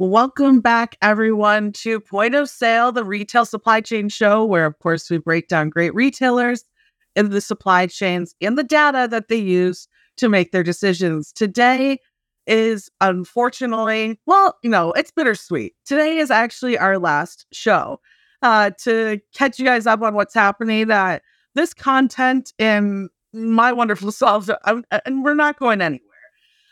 Welcome back, everyone, to Point of Sale, the retail supply chain show, where, of course, we break down great retailers in the supply chains and the data that they use to make their decisions. Today is unfortunately, well, you know, it's bittersweet. Today is actually our last show uh, to catch you guys up on what's happening. That this content in my wonderful uh, and we're not going anywhere.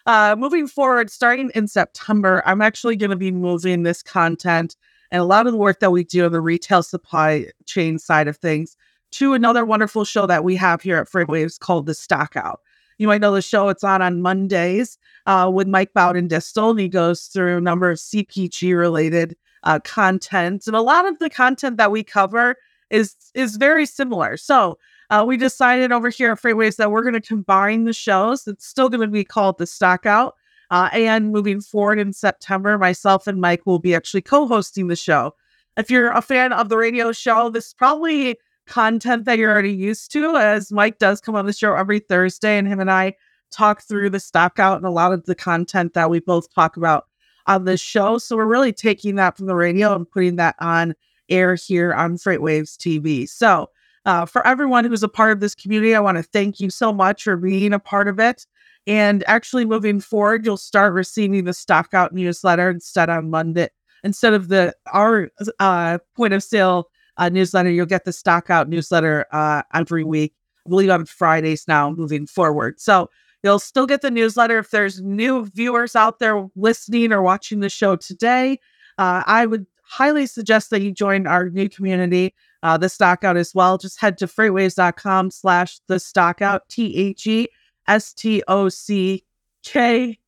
Uh, moving forward, starting in September, I'm actually going to be moving this content and a lot of the work that we do on the retail supply chain side of things to another wonderful show that we have here at FreightWaves called The Stockout. You might know the show. It's on on Mondays uh, with Mike Baudendistel, and he goes through a number of CPG related uh, content, and a lot of the content that we cover is is very similar. So uh, we decided over here at FreightWaves that we're going to combine the shows. It's still going to be called the Stockout. Uh, and moving forward in September, myself and Mike will be actually co hosting the show. If you're a fan of the radio show, this is probably content that you're already used to, as Mike does come on the show every Thursday, and him and I talk through the stockout and a lot of the content that we both talk about on this show. So we're really taking that from the radio and putting that on air here on FreightWaves TV. So uh, for everyone who's a part of this community, I want to thank you so much for being a part of it. And actually, moving forward, you'll start receiving the Stockout newsletter instead on Monday instead of the our uh, point of sale uh, newsletter. You'll get the Stockout newsletter uh, every week. I believe on Fridays now, moving forward. So you'll still get the newsletter if there's new viewers out there listening or watching the show today. Uh, I would highly suggest that you join our new community uh, the stockout as well. Just head to freightwaves.com slash the stockout, T H E S T O C K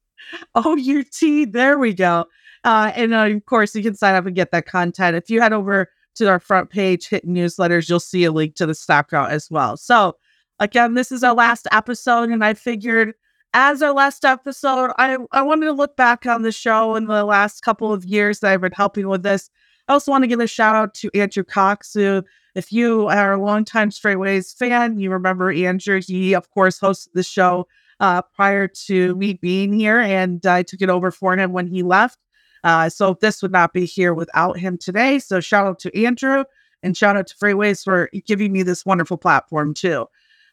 O U T. There we go. Uh, and uh, of course, you can sign up and get that content. If you head over to our front page, hit newsletters, you'll see a link to the stockout as well. So, again, this is our last episode, and I figured as our last episode, I, I wanted to look back on the show in the last couple of years that I've been helping with this I also want to give a shout out to Andrew Cox, who, if you are a longtime FreightWaves fan, you remember Andrew. He, of course, hosted the show uh, prior to me being here, and I took it over for him when he left. Uh, so this would not be here without him today. So shout out to Andrew and shout out to FreightWaves for giving me this wonderful platform too.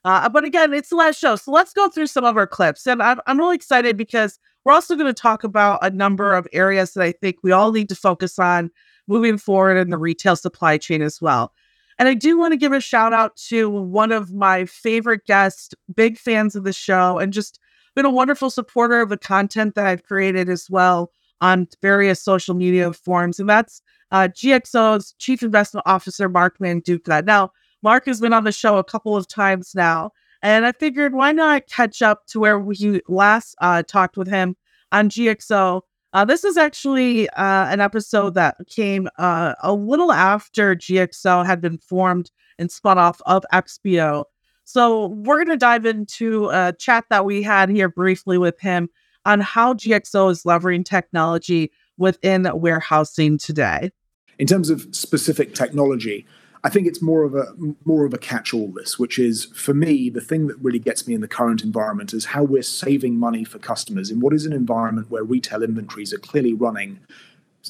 Uh, but again, it's the last show. So let's go through some of our clips. And I'm, I'm really excited because we're also going to talk about a number of areas that I think we all need to focus on moving forward in the retail supply chain as well. And I do want to give a shout out to one of my favorite guests, big fans of the show, and just been a wonderful supporter of the content that I've created as well on various social media forums. And that's uh, GXO's Chief Investment Officer, Mark Manduca. Now, Mark has been on the show a couple of times now, and I figured why not catch up to where we last uh, talked with him on GXO uh, this is actually uh, an episode that came uh, a little after GXO had been formed and spun off of XPO. So we're going to dive into a chat that we had here briefly with him on how GXO is leveraging technology within warehousing today. In terms of specific technology, I think it's more of a more of a catch-all list, which is for me the thing that really gets me in the current environment is how we're saving money for customers in what is an environment where retail inventories are clearly running,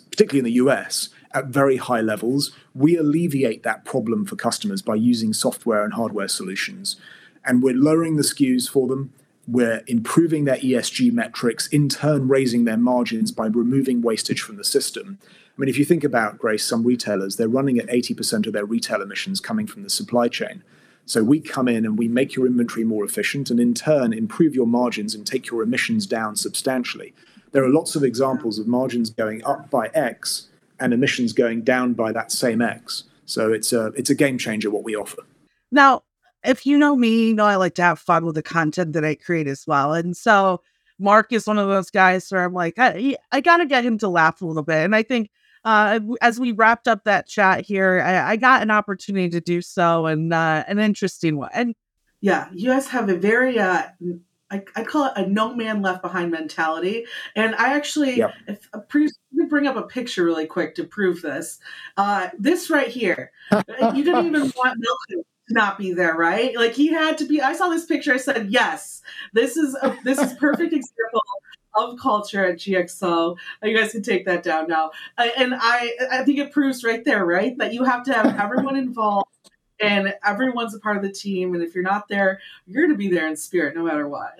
particularly in the US, at very high levels. We alleviate that problem for customers by using software and hardware solutions, and we're lowering the SKUs for them. We're improving their ESG metrics, in turn raising their margins by removing wastage from the system. I mean, if you think about, Grace, some retailers, they're running at 80% of their retail emissions coming from the supply chain. So we come in and we make your inventory more efficient and in turn improve your margins and take your emissions down substantially. There are lots of examples of margins going up by X and emissions going down by that same X. So it's a it's a game changer what we offer. Now, if you know me, you know I like to have fun with the content that I create as well. And so Mark is one of those guys where I'm like, I, I got to get him to laugh a little bit. And I think uh, as we wrapped up that chat here, I, I got an opportunity to do so and uh, an interesting one. And yeah, you guys have a very uh, I, I, call it a no man left behind mentality. And I actually, yep. if a pre- bring up a picture really quick to prove this. Uh, this right here, you didn't even want milk to not be there, right? Like he had to be. I saw this picture. I said, yes, this is a, this is perfect example of culture at GXO. You guys can take that down now. And I, I think it proves right there, right, that you have to have everyone involved and everyone's a part of the team. And if you're not there, you're going to be there in spirit no matter what.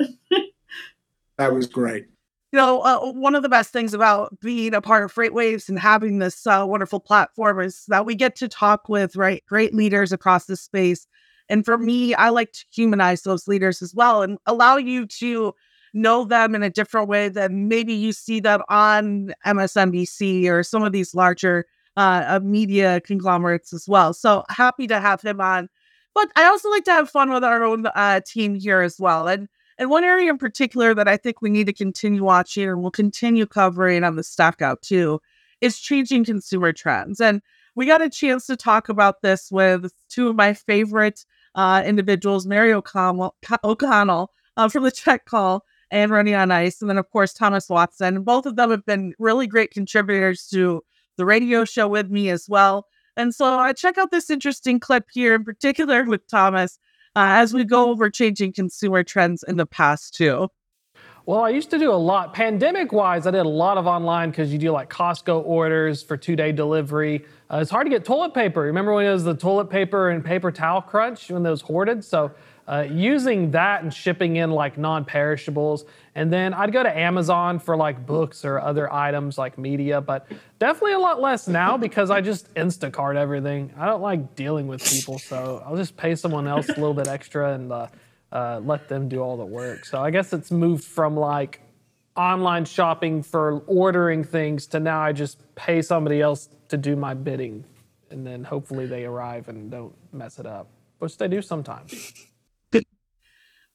that was great. You know, uh, one of the best things about being a part of FreightWaves and having this uh, wonderful platform is that we get to talk with right great leaders across the space. And for me, I like to humanize those leaders as well and allow you to know them in a different way than maybe you see them on MSNBC or some of these larger uh, media conglomerates as well. So happy to have him on. But I also like to have fun with our own uh, team here as well. And and one area in particular that I think we need to continue watching and we'll continue covering on the stockout too is changing consumer trends. And we got a chance to talk about this with two of my favorite uh, individuals, Mary O'Connell, O'Connell uh, from the Check Call and Running on Ice, and then of course Thomas Watson. Both of them have been really great contributors to the radio show with me as well. And so I check out this interesting clip here, in particular with Thomas, uh, as we go over changing consumer trends in the past too. Well, I used to do a lot. Pandemic wise, I did a lot of online because you do like Costco orders for two day delivery. Uh, it's hard to get toilet paper. Remember when it was the toilet paper and paper towel crunch when those hoarded? So uh, using that and shipping in like non-perishables. And then i'd go to amazon for like books or other items like media but definitely a lot less now because i just instacart everything. I don't like dealing with people so i'll just pay someone else a little bit extra and uh, uh, let them do all the work. So i guess it's moved from like online shopping for ordering things to now i just pay somebody else to do my bidding. And then hopefully they arrive and don't mess it up which they do sometimes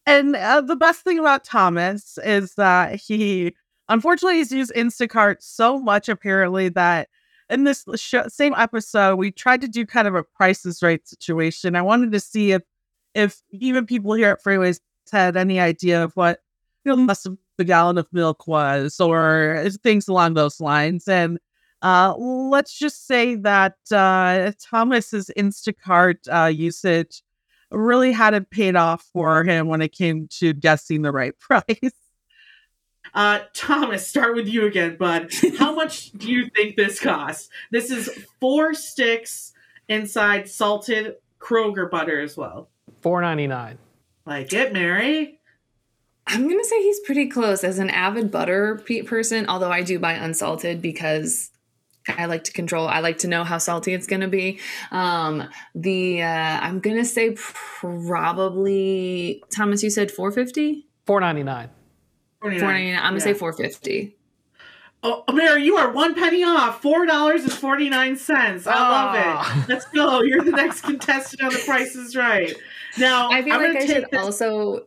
and uh, the best thing about Thomas is that he, unfortunately, he's used Instacart so much apparently that in this same episode we tried to do kind of a prices right situation. I wanted to see if if even people here at FreightWaves had any idea of what you know less of a gallon of milk was or things along those lines. And uh, let's just say that uh, Thomas's Instacart uh, usage really hadn't paid off for him when it came to guessing the right price. Uh, Thomas, start with you again, bud. How much do you think this costs? This is four sticks inside salted Kroger butter as well. Four ninety nine. Like it, Mary. I'm gonna say he's pretty close as an avid butter person. Although I do buy unsalted because I like to control. I like to know how salty it's going to be. Um, the uh, I'm going to say probably Thomas. You said 450. 499. 499. I'm going to say 450. Oh, Mary, you are one penny off. Four dollars and forty nine cents. I love it. Ah. Let's go. You're the next contestant on The Price Is Right. Now, I feel I'm like I should this- also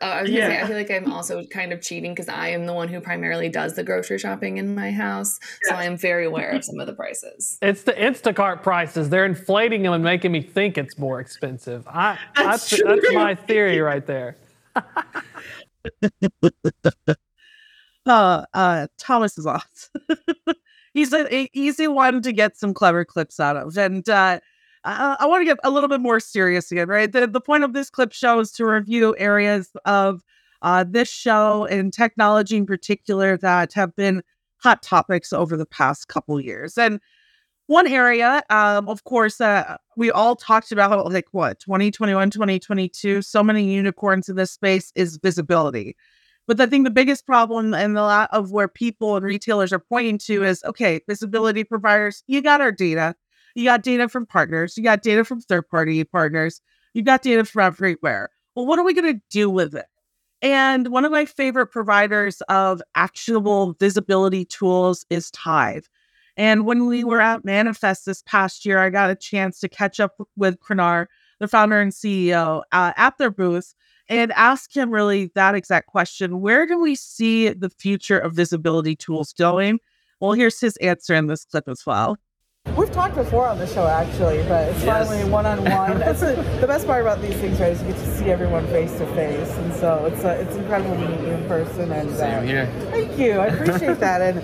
uh, I was gonna yeah. say, I feel like I'm also kind of cheating because I am the one who primarily does the grocery shopping in my house, so I am very aware of some of the prices. It's the Instacart prices; they're inflating them and making me think it's more expensive. I, that's, that's, that's my theory right there. uh, uh, Thomas is off. He's an easy one to get some clever clips out of, and uh, I, I want to get a little bit more serious again, right? The, the point of this clip show is to review areas of uh, this show and technology in particular that have been hot topics over the past couple years. And one area, um, of course, uh, we all talked about like what 2021, 2022, so many unicorns in this space is visibility. But I think the biggest problem and a lot of where people and retailers are pointing to is okay, visibility providers, you got our data. You got data from partners, you got data from third party partners, you got data from everywhere. Well, what are we going to do with it? And one of my favorite providers of actionable visibility tools is Tive. And when we were at Manifest this past year, I got a chance to catch up with Krenar, the founder and CEO, uh, at their booth and ask him really that exact question Where do we see the future of visibility tools going? Well, here's his answer in this clip as well. We've talked before on the show actually, but it's yes. finally one on one. That's the best part about these things, right? Is you get to see everyone face to face, and so it's uh, it's incredible to meet you in person. And same uh, here. Thank you, I appreciate that. And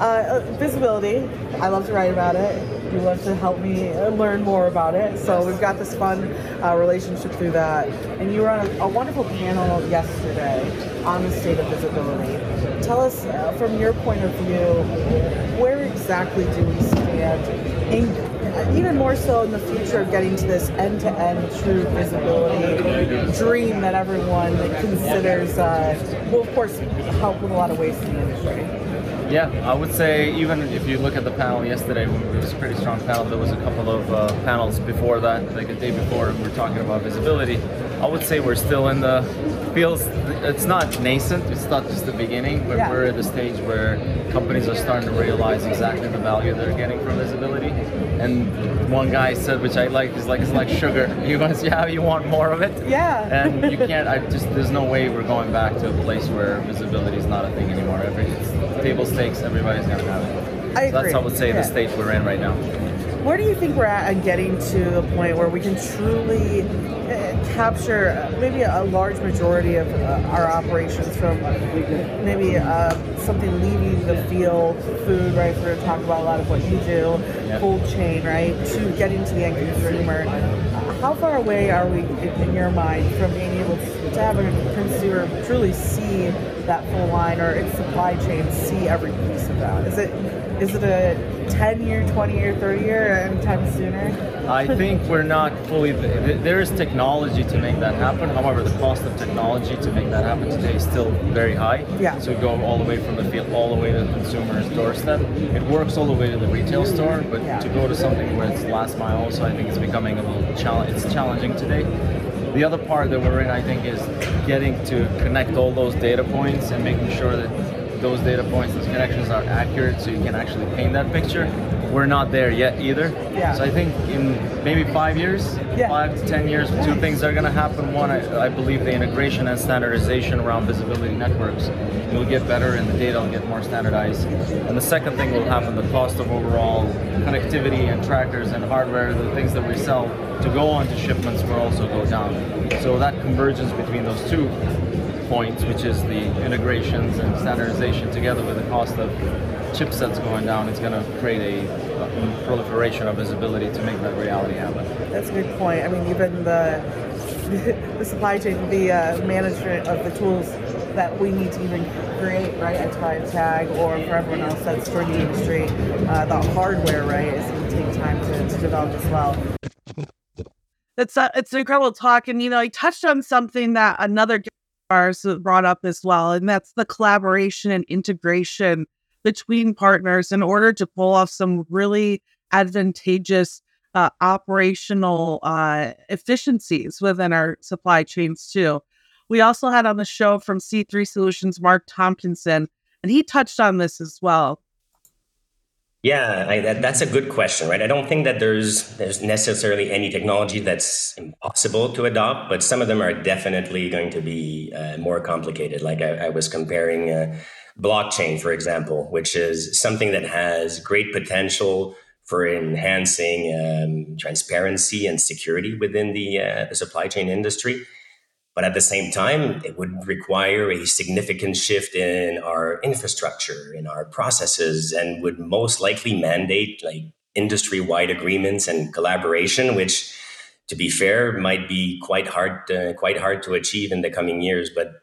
uh, uh, visibility, I love to write about it. You love to help me uh, learn more about it. So we've got this fun uh, relationship through that. And you were on a, a, wonderful panel yesterday on the state of visibility. Tell us, uh, from your point of view, where exactly do we stand in even more so in the future of getting to this end-to-end true visibility dream that everyone considers uh, will of course help with a lot of waste in the industry. Yeah, I would say even if you look at the panel yesterday, it was a pretty strong panel. There was a couple of uh, panels before that, like a day before, we are talking about visibility. I would say we're still in the feels. It's not nascent. It's not just the beginning, but yeah. we're at the stage where companies are starting to realize exactly the value they're getting from visibility. And one guy said, which I like, is like it's like sugar. You want, to see how you want more of it. Yeah. And you can't. I just there's no way we're going back to a place where visibility is not a thing anymore. Every it's table stakes. Everybody's gonna have it. I so agree. That's I would say yeah. the stage we're in right now. Where do you think we're at at getting to the point where we can truly capture maybe a large majority of uh, our operations from maybe uh, something leaving the field, food, right? We're going to talk about a lot of what you do, yep. cold chain, right, to getting to the end consumer. How far away are we, in your mind, from being able to have a consumer truly see that full line or its supply chain, see every piece of that? Is it is it a 10 year, 20 year, 30 year, anytime sooner? I think we're not fully. There is technology to make that happen. However, the cost of technology to make that happen today is still very high. Yeah. So go all the way from the field all the way to the consumer's doorstep. It works all the way to the retail store, but yeah. to go to something where it's last mile, also I think it's becoming a little challenge. It's challenging today. The other part that we're in, I think, is getting to connect all those data points and making sure that those data points, those connections are accurate so you can actually paint that picture. We're not there yet either. Yeah. So I think in maybe five years, yeah. five to ten years, two things are going to happen. One, I, I, believe the integration and standardization around visibility networks will get better and the data will get more standardized. And the second thing will happen, the cost of overall connectivity and trackers and hardware, the things that we sell to go onto shipments will also go down. So that convergence between those two points, which is the integrations and standardization together with the cost of chipsets going down, it's going to create a, a, proliferation of visibility to make that reality happen. That's a good point. I mean, even the the supply chain, the uh, management of the tools that we need to even create, right, at Time Tag or for everyone else that's for the industry, uh, the hardware, right, is going to take time to, to develop as well. It's a, it's an incredible talk, and you know, I touched on something that another ours brought up as well, and that's the collaboration and integration between partners in order to pull off some really advantageous uh, operational uh, efficiencies within our supply chains too. We also had on the show from C3 Solutions Mark Tompkinson, and he touched on this as well. Yeah, I, that, that's a good question, right? I don't think that there's there's necessarily any technology that's impossible to adopt, but some of them are definitely going to be uh, more complicated. Like I, I was comparing uh, blockchain, for example, which is something that has great potential for enhancing um, transparency and security within the, uh, the supply chain industry. But at the same time, it would require a significant shift in our infrastructure, in our processes, and would most likely mandate like industry wide agreements and collaboration, which, to be fair, might be quite hard, uh, quite hard to achieve in the coming years. But,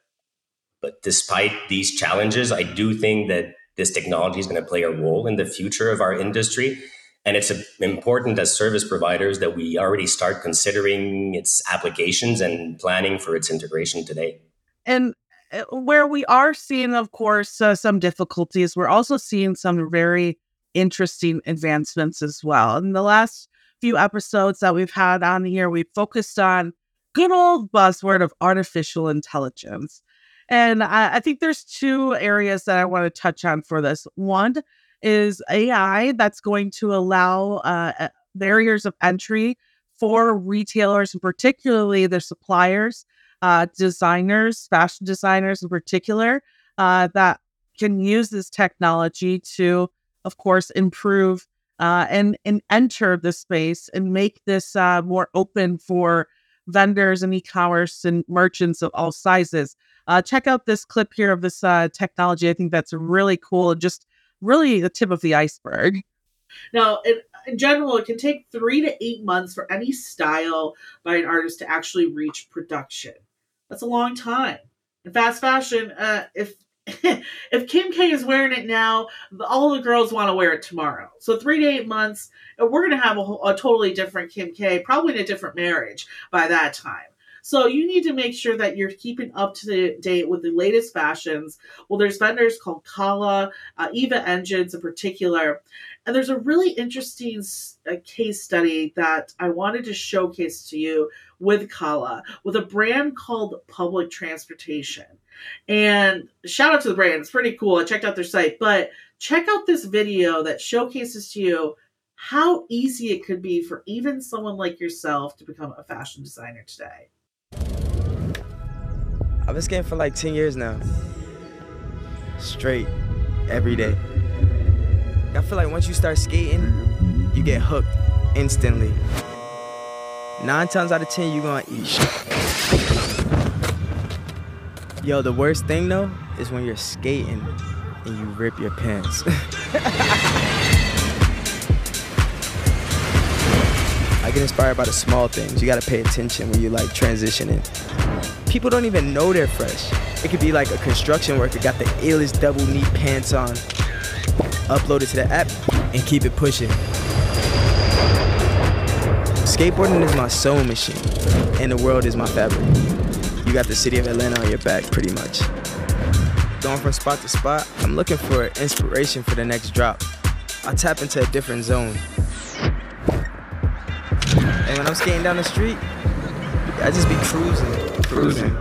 but despite these challenges, I do think that this technology is going to play a role in the future of our industry and it's important as service providers that we already start considering its applications and planning for its integration today. And uh, where we are seeing, of course, uh, some difficulties, we're also seeing some very interesting advancements as well. In the last few episodes that we've had on here, we focused on good old buzzword of artificial intelligence. And I, I think there's two areas that I want to touch on for this. One is AI that's going to allow uh, barriers of entry for retailers, and particularly the suppliers, uh, designers, fashion designers in particular, uh, that can use this technology to, of course, improve uh, and and enter the space and make this uh, more open for vendors and e-commerce and merchants of all sizes. Uh, check out this clip here of this uh, technology. I think that's really cool just really the tip of the iceberg. Now, in, in general, it can take three to eight months for any style by an artist to actually reach production. That's a long time. In fast fashion, uh, if if Kim K is wearing it now, all the girls want to wear it tomorrow. So three to eight months, and we're going to have a, a, totally different Kim K, probably in a different marriage by that time. So you need to make sure that you're keeping up to date with the latest fashions. Well, there's vendors called Cala, uh, Eva Engines in particular, and there's a really interesting uh, case study that I wanted to showcase to you with Cala, with a brand called Public Transportation. And shout out to the brand. It's pretty cool. I checked out their site, but check out this video that showcases to you how easy it could be for even someone like yourself to become a fashion designer today. I've been skating for like 10 years now. Straight, every day. I feel like once you start skating, you get hooked instantly. Nine times out of 10, you're gonna eat. Yo, the worst thing though is when you're skating and you rip your pants. I get inspired by the small things. You gotta pay attention when you like transitioning. People don't even know they're fresh. It could be like a construction worker got the illest double knee pants on, upload it to the app, and keep it pushing. Skateboarding is my sewing machine, and the world is my fabric you got the city of Atlanta on your back, pretty much. Going from spot to spot, I'm looking for inspiration for the next drop. I tap into a different zone. And when I'm skating down the street, I just be cruising, cruising.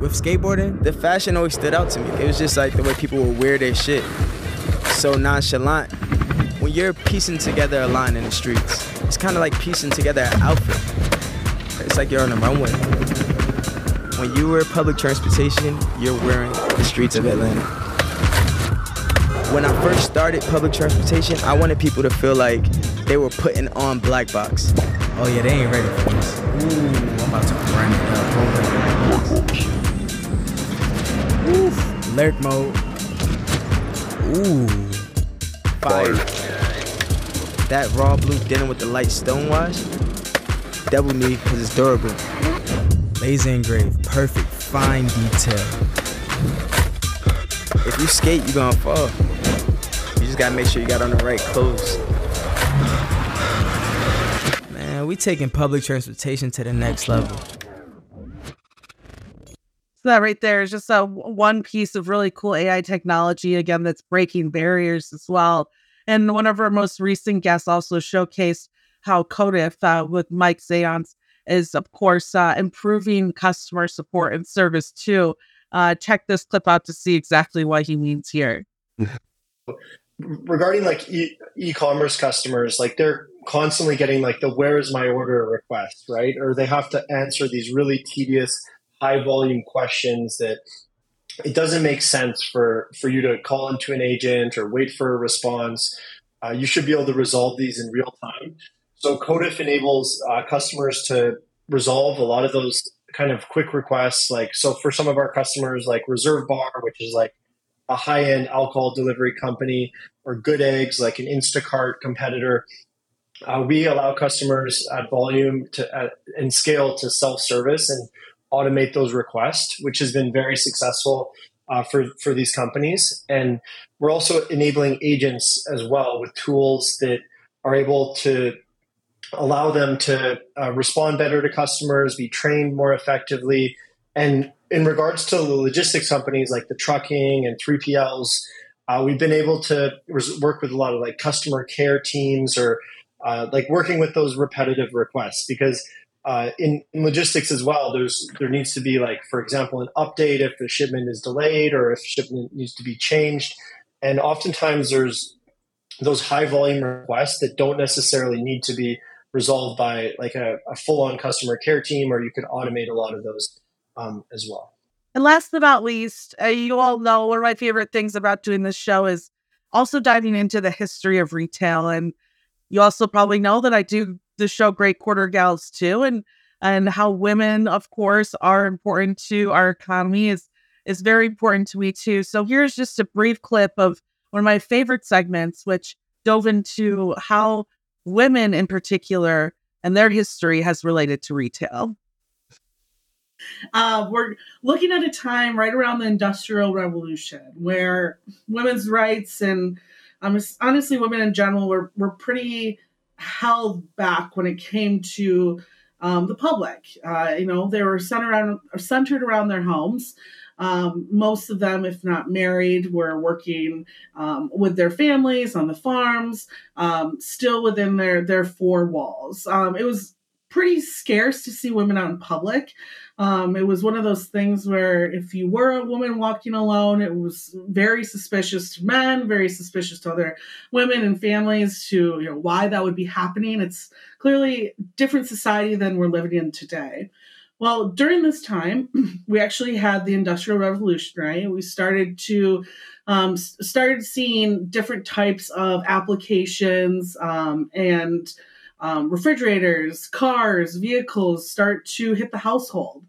With skateboarding, the fashion always stood out to me. It was just like the way people would wear their shit. So nonchalant. When you're piecing together a line in the streets, it's kind of like piecing together an outfit. It's like you're on a runway. When you wear public transportation, you're wearing the streets of Atlanta. When I first started public transportation, I wanted people to feel like they were putting on Black Box. Oh yeah, they ain't ready for this. Ooh, I'm about to it up. Oof. Mode. Ooh. Fire. That raw blue denim with the light stone stonewash. Double knee because it's durable. Laser engraved, perfect, fine detail. If you skate, you're gonna fall. You just gotta make sure you got on the right clothes. Man, we taking public transportation to the next level. So that right there is just a one piece of really cool AI technology again that's breaking barriers as well. And one of our most recent guests also showcased how Kodif uh, with Mike Zayance is, of course, uh, improving customer support and service too. Uh, check this clip out to see exactly what he means here. Regarding like e- commerce customers, like they're constantly getting like the "Where is my order?" request, right? Or they have to answer these really tedious, high volume questions that it doesn't make sense for for you to call into an agent or wait for a response. Uh, you should be able to resolve these in real time. So Kodif enables uh, customers to resolve a lot of those kind of quick requests. Like, so for some of our customers, like Reserve Bar, which is like a high end alcohol delivery company, or Good Eggs, like an Instacart competitor, uh, we allow customers at volume to uh, and scale to self service and automate those requests, which has been very successful uh, for for these companies. And we're also enabling agents as well with tools that are able to allow them to uh, respond better to customers, be trained more effectively. And in regards to the logistics companies like the trucking and 3PLs, uh, we've been able to res- work with a lot of like customer care teams or uh, like working with those repetitive requests because uh, in, in, logistics as well, there's there needs to be like, for example, an update if the shipment is delayed or if shipment needs to be changed, and oftentimes there's those high volume requests that don't necessarily need to be resolved by like a, a full on customer care team, or you could automate a lot of those um, as well. And last but not least, uh, you all know one of my favorite things about doing this show is also diving into the history of retail. And you also probably know that I do the show Great Quarter Gals too, and and how women, of course, are important to our economy is is very important to me too. So here's just a brief clip of one of my favorite segments, which dove into how women in particular and their history has related to retail. Uh, we're looking at a time right around the Industrial Revolution where women's rights and um, honestly, women in general were, were pretty held back when it came to um, the public. Uh, you know, they were centered around, centered around their homes. Um, most of them, if not married, were working um, with their families on the farms, um, still within their their four walls. Um, it was pretty scarce to see women out in public. Um, it was one of those things where if you were a woman walking alone, it was very suspicious to men, very suspicious to other women and families to you know why that would be happening. It's clearly different society than we're living in today. Well, during this time, we actually had the Industrial Revolution, right? We started to um, started seeing different types of applications um, and um, refrigerators, cars, vehicles start to hit the household.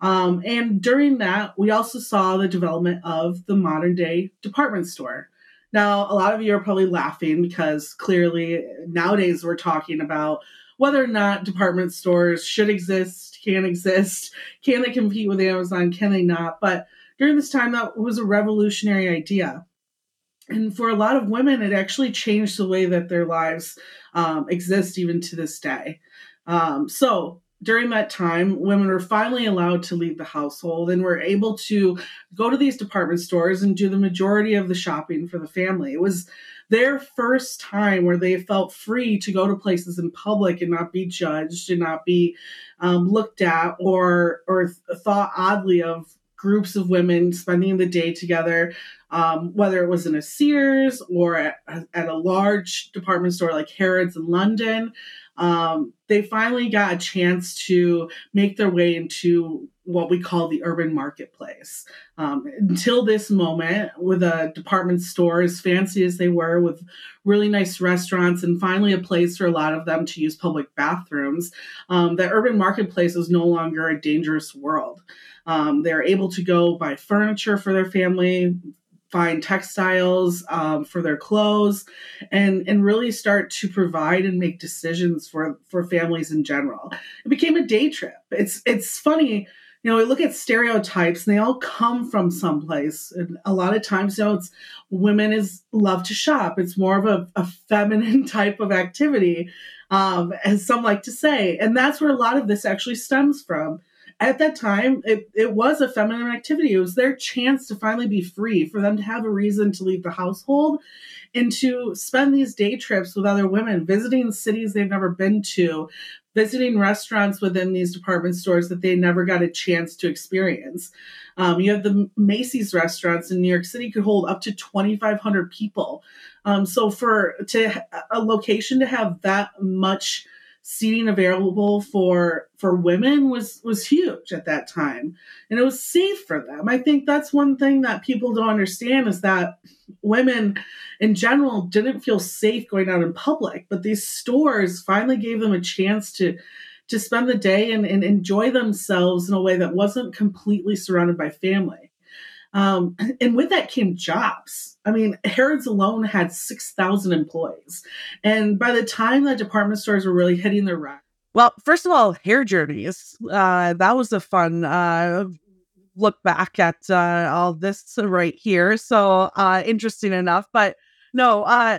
Um, and during that, we also saw the development of the modern day department store. Now, a lot of you are probably laughing because clearly nowadays we're talking about whether or not department stores should exist, can exist, can they compete with Amazon, can they not? But during this time, that was a revolutionary idea. And for a lot of women, it actually changed the way that their lives um, exist even to this day. Um, so during that time, women were finally allowed to leave the household and were able to go to these department stores and do the majority of the shopping for the family. It was their first time where they felt free to go to places in public and not be judged and not be um, looked at or or thought oddly of groups of women spending the day together, um, whether it was in a Sears or at, at, a large department store like Harrods in London. Um, they finally got a chance to make their way into what we call the urban marketplace. Um, until this moment, with a department store as fancy as they were, with really nice restaurants, and finally a place for a lot of them to use public bathrooms, um, the urban marketplace was no longer a dangerous world. Um, they're able to go buy furniture for their family, find textiles um, for their clothes, and and really start to provide and make decisions for for families in general. It became a day trip. It's it's funny. You know, we look at stereotypes and they all come from someplace. And a lot of times, you know, it's women is love to shop. It's more of a, a feminine type of activity, um, as some like to say. And that's where a lot of this actually stems from at that time, it, it was a feminine activity. It was their chance to finally be free, for them to have a reason to leave the household and to spend these day trips with other women, visiting cities they've never been to, visiting restaurants within these department stores that they never got a chance to experience. Um, you have the Macy's restaurants in New York City could hold up to 2,500 people. Um, so for to a location to have that much seating available for for women was was huge at that time. And it was safe for them. I think that's one thing that people don't understand is that women in general didn't feel safe going out in public but these stores finally gave them a chance to to spend the day and, and enjoy themselves in a way that wasn't completely surrounded by family um, and with that came jobs. I mean, Harrods alone had 6,000 employees. And by the time the department stores were really hitting their run, well, first of all, hair journeys. Uh, that was a fun uh, look back at uh, all this right here. So uh, interesting enough. But no, uh,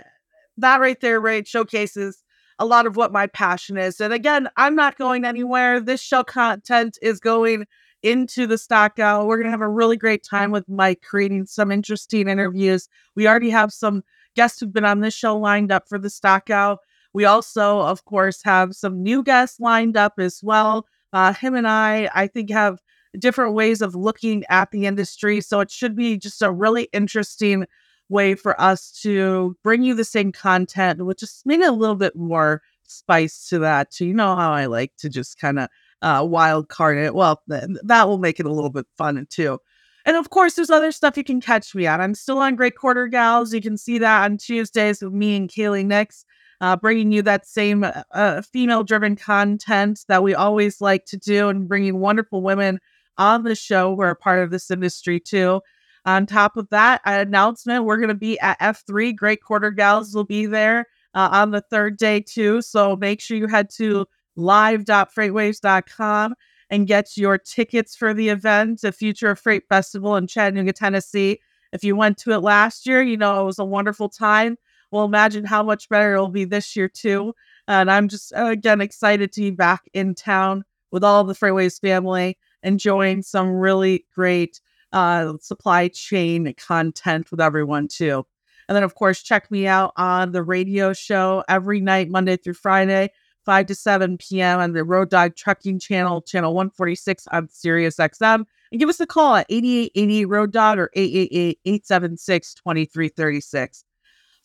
that right there, right, showcases a lot of what my passion is. And again, I'm not going anywhere. This show content is going into the stockout. We're going to have a really great time with Mike creating some interesting interviews. We already have some guests who've been on this show lined up for the stockout. We also, of course, have some new guests lined up as well. Uh, him and I, I think, have different ways of looking at the industry. So it should be just a really interesting way for us to bring you the same content with just maybe a little bit more spice to that. To you know how I like to just kind of uh, wild card it. Well, th- that will make it a little bit fun too. And of course, there's other stuff you can catch me on. I'm still on Great Quarter Gals. You can see that on Tuesdays with me and Kaylee Nix, uh, bringing you that same uh, uh female driven content that we always like to do and bringing wonderful women on the show who are part of this industry too. On top of that announcement, we're going to be at F3. Great Quarter Gals will be there uh, on the third day too. So make sure you head to live.freightwaves.com and get your tickets for the event, the Future of Freight Festival in Chattanooga, Tennessee. If you went to it last year, you know it was a wonderful time. Well, imagine how much better it'll be this year, too. And I'm just, uh, again, excited to be back in town with all the Freightwaves family, enjoying some really great uh, supply chain content with everyone, too. And then, of course, check me out on the radio show every night, Monday through Friday 5 to 7 p.m. on the Road Dog Trucking Channel, channel 146 on Sirius XM. And give us a call at 8888 Road Dog or 888 876 2336.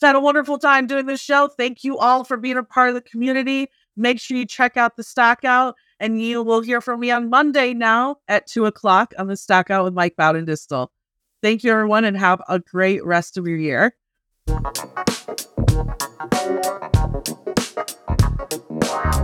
I've had a wonderful time doing this show. Thank you all for being a part of the community. Make sure you check out the stock out, and you will hear from me on Monday now at 2 o'clock on the stock out with Mike Baudendistel. Thank you, everyone, and have a great rest of your year. Wow.